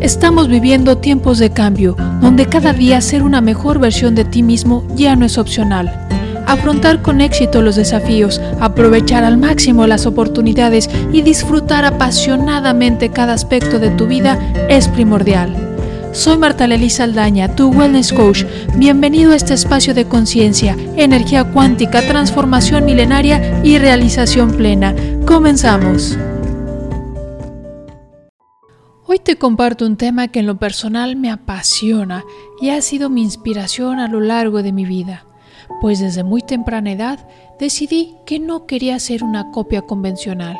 Estamos viviendo tiempos de cambio, donde cada día ser una mejor versión de ti mismo ya no es opcional. Afrontar con éxito los desafíos, aprovechar al máximo las oportunidades y disfrutar apasionadamente cada aspecto de tu vida es primordial. Soy Marta Lely Saldaña, tu Wellness Coach. Bienvenido a este espacio de conciencia, energía cuántica, transformación milenaria y realización plena. Comenzamos. Hoy te comparto un tema que en lo personal me apasiona y ha sido mi inspiración a lo largo de mi vida, pues desde muy temprana edad decidí que no quería ser una copia convencional,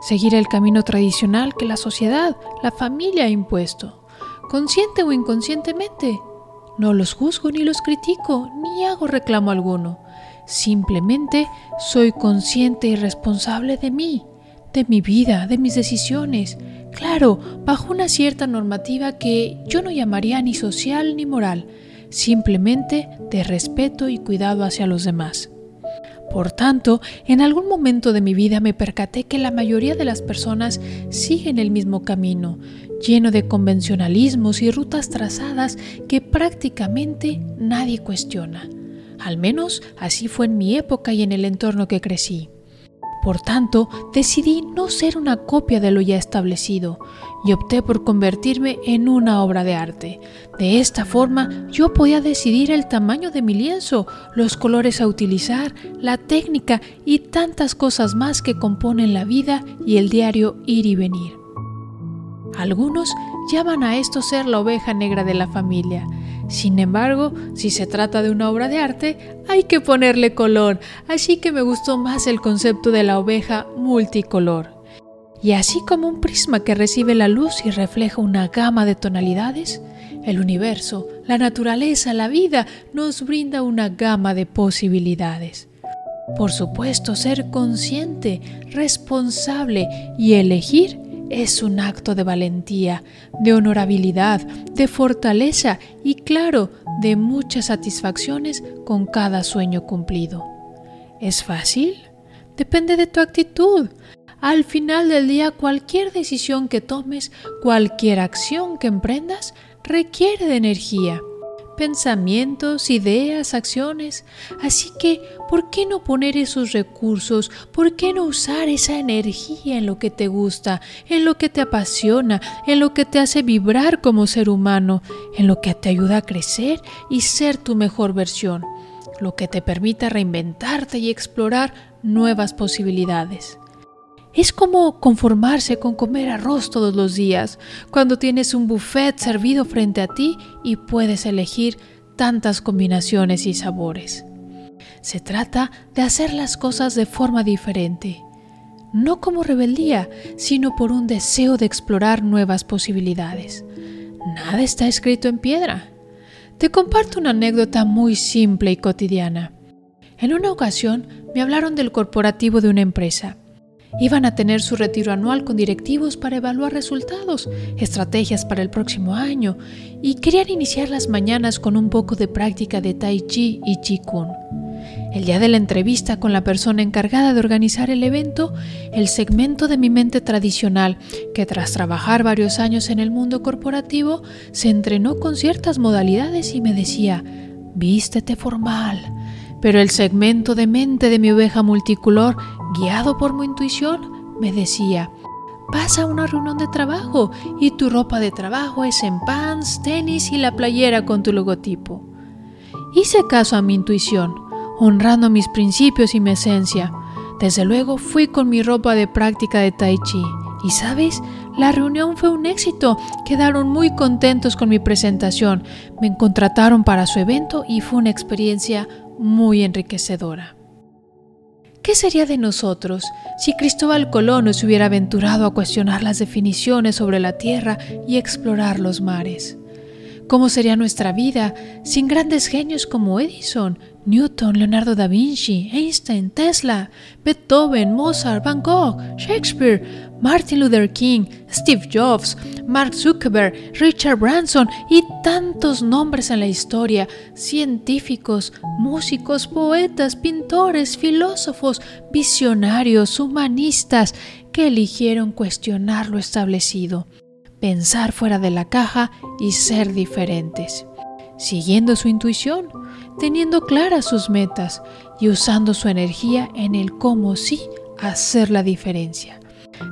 seguir el camino tradicional que la sociedad, la familia ha impuesto, consciente o inconscientemente. No los juzgo ni los critico, ni hago reclamo alguno. Simplemente soy consciente y responsable de mí, de mi vida, de mis decisiones, Claro, bajo una cierta normativa que yo no llamaría ni social ni moral, simplemente de respeto y cuidado hacia los demás. Por tanto, en algún momento de mi vida me percaté que la mayoría de las personas siguen el mismo camino, lleno de convencionalismos y rutas trazadas que prácticamente nadie cuestiona. Al menos así fue en mi época y en el entorno que crecí. Por tanto, decidí no ser una copia de lo ya establecido y opté por convertirme en una obra de arte. De esta forma, yo podía decidir el tamaño de mi lienzo, los colores a utilizar, la técnica y tantas cosas más que componen la vida y el diario ir y venir. Algunos llaman a esto ser la oveja negra de la familia. Sin embargo, si se trata de una obra de arte, hay que ponerle color, así que me gustó más el concepto de la oveja multicolor. Y así como un prisma que recibe la luz y refleja una gama de tonalidades, el universo, la naturaleza, la vida nos brinda una gama de posibilidades. Por supuesto, ser consciente, responsable y elegir es un acto de valentía, de honorabilidad, de fortaleza y claro, de muchas satisfacciones con cada sueño cumplido. ¿Es fácil? Depende de tu actitud. Al final del día, cualquier decisión que tomes, cualquier acción que emprendas, requiere de energía pensamientos, ideas, acciones. Así que, ¿por qué no poner esos recursos? ¿Por qué no usar esa energía en lo que te gusta, en lo que te apasiona, en lo que te hace vibrar como ser humano, en lo que te ayuda a crecer y ser tu mejor versión, lo que te permita reinventarte y explorar nuevas posibilidades? Es como conformarse con comer arroz todos los días, cuando tienes un buffet servido frente a ti y puedes elegir tantas combinaciones y sabores. Se trata de hacer las cosas de forma diferente, no como rebeldía, sino por un deseo de explorar nuevas posibilidades. Nada está escrito en piedra. Te comparto una anécdota muy simple y cotidiana. En una ocasión me hablaron del corporativo de una empresa Iban a tener su retiro anual con directivos para evaluar resultados, estrategias para el próximo año y querían iniciar las mañanas con un poco de práctica de Tai Chi y Chi Kung. El día de la entrevista con la persona encargada de organizar el evento, el segmento de mi mente tradicional, que tras trabajar varios años en el mundo corporativo, se entrenó con ciertas modalidades y me decía, vístete formal. Pero el segmento de mente de mi oveja multicolor guiado por mi intuición, me decía, vas a una reunión de trabajo y tu ropa de trabajo es en pants, tenis y la playera con tu logotipo. Hice caso a mi intuición, honrando mis principios y mi esencia. Desde luego fui con mi ropa de práctica de tai chi. Y sabes, la reunión fue un éxito. Quedaron muy contentos con mi presentación. Me contrataron para su evento y fue una experiencia muy enriquecedora. ¿Qué sería de nosotros si Cristóbal Colón nos hubiera aventurado a cuestionar las definiciones sobre la Tierra y explorar los mares? ¿Cómo sería nuestra vida sin grandes genios como Edison, Newton, Leonardo da Vinci, Einstein, Tesla, Beethoven, Mozart, Van Gogh, Shakespeare, Martin Luther King, Steve Jobs, Mark Zuckerberg, Richard Branson y tantos nombres en la historia, científicos, músicos, poetas, pintores, filósofos, visionarios, humanistas, que eligieron cuestionar lo establecido pensar fuera de la caja y ser diferentes, siguiendo su intuición, teniendo claras sus metas y usando su energía en el cómo sí hacer la diferencia,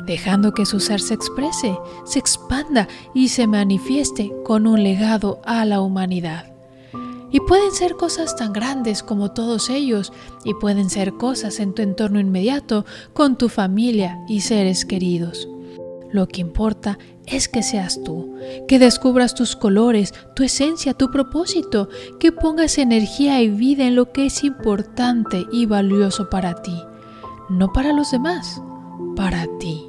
dejando que su ser se exprese, se expanda y se manifieste con un legado a la humanidad. Y pueden ser cosas tan grandes como todos ellos, y pueden ser cosas en tu entorno inmediato, con tu familia y seres queridos. Lo que importa es que seas tú, que descubras tus colores, tu esencia, tu propósito, que pongas energía y vida en lo que es importante y valioso para ti, no para los demás, para ti.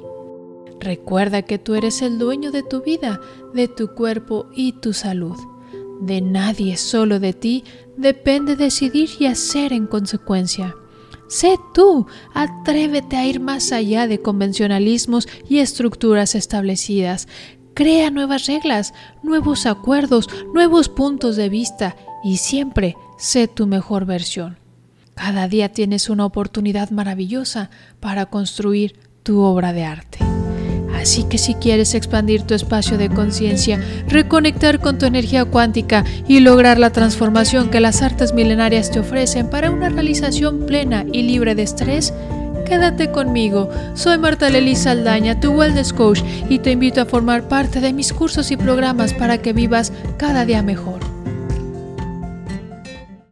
Recuerda que tú eres el dueño de tu vida, de tu cuerpo y tu salud. De nadie, solo de ti, depende decidir y hacer en consecuencia. Sé tú, atrévete a ir más allá de convencionalismos y estructuras establecidas. Crea nuevas reglas, nuevos acuerdos, nuevos puntos de vista y siempre sé tu mejor versión. Cada día tienes una oportunidad maravillosa para construir tu obra de arte. Así que si quieres expandir tu espacio de conciencia, reconectar con tu energía cuántica y lograr la transformación que las artes milenarias te ofrecen para una realización plena y libre de estrés, quédate conmigo. Soy Marta Lely Saldaña, tu Wellness Coach, y te invito a formar parte de mis cursos y programas para que vivas cada día mejor.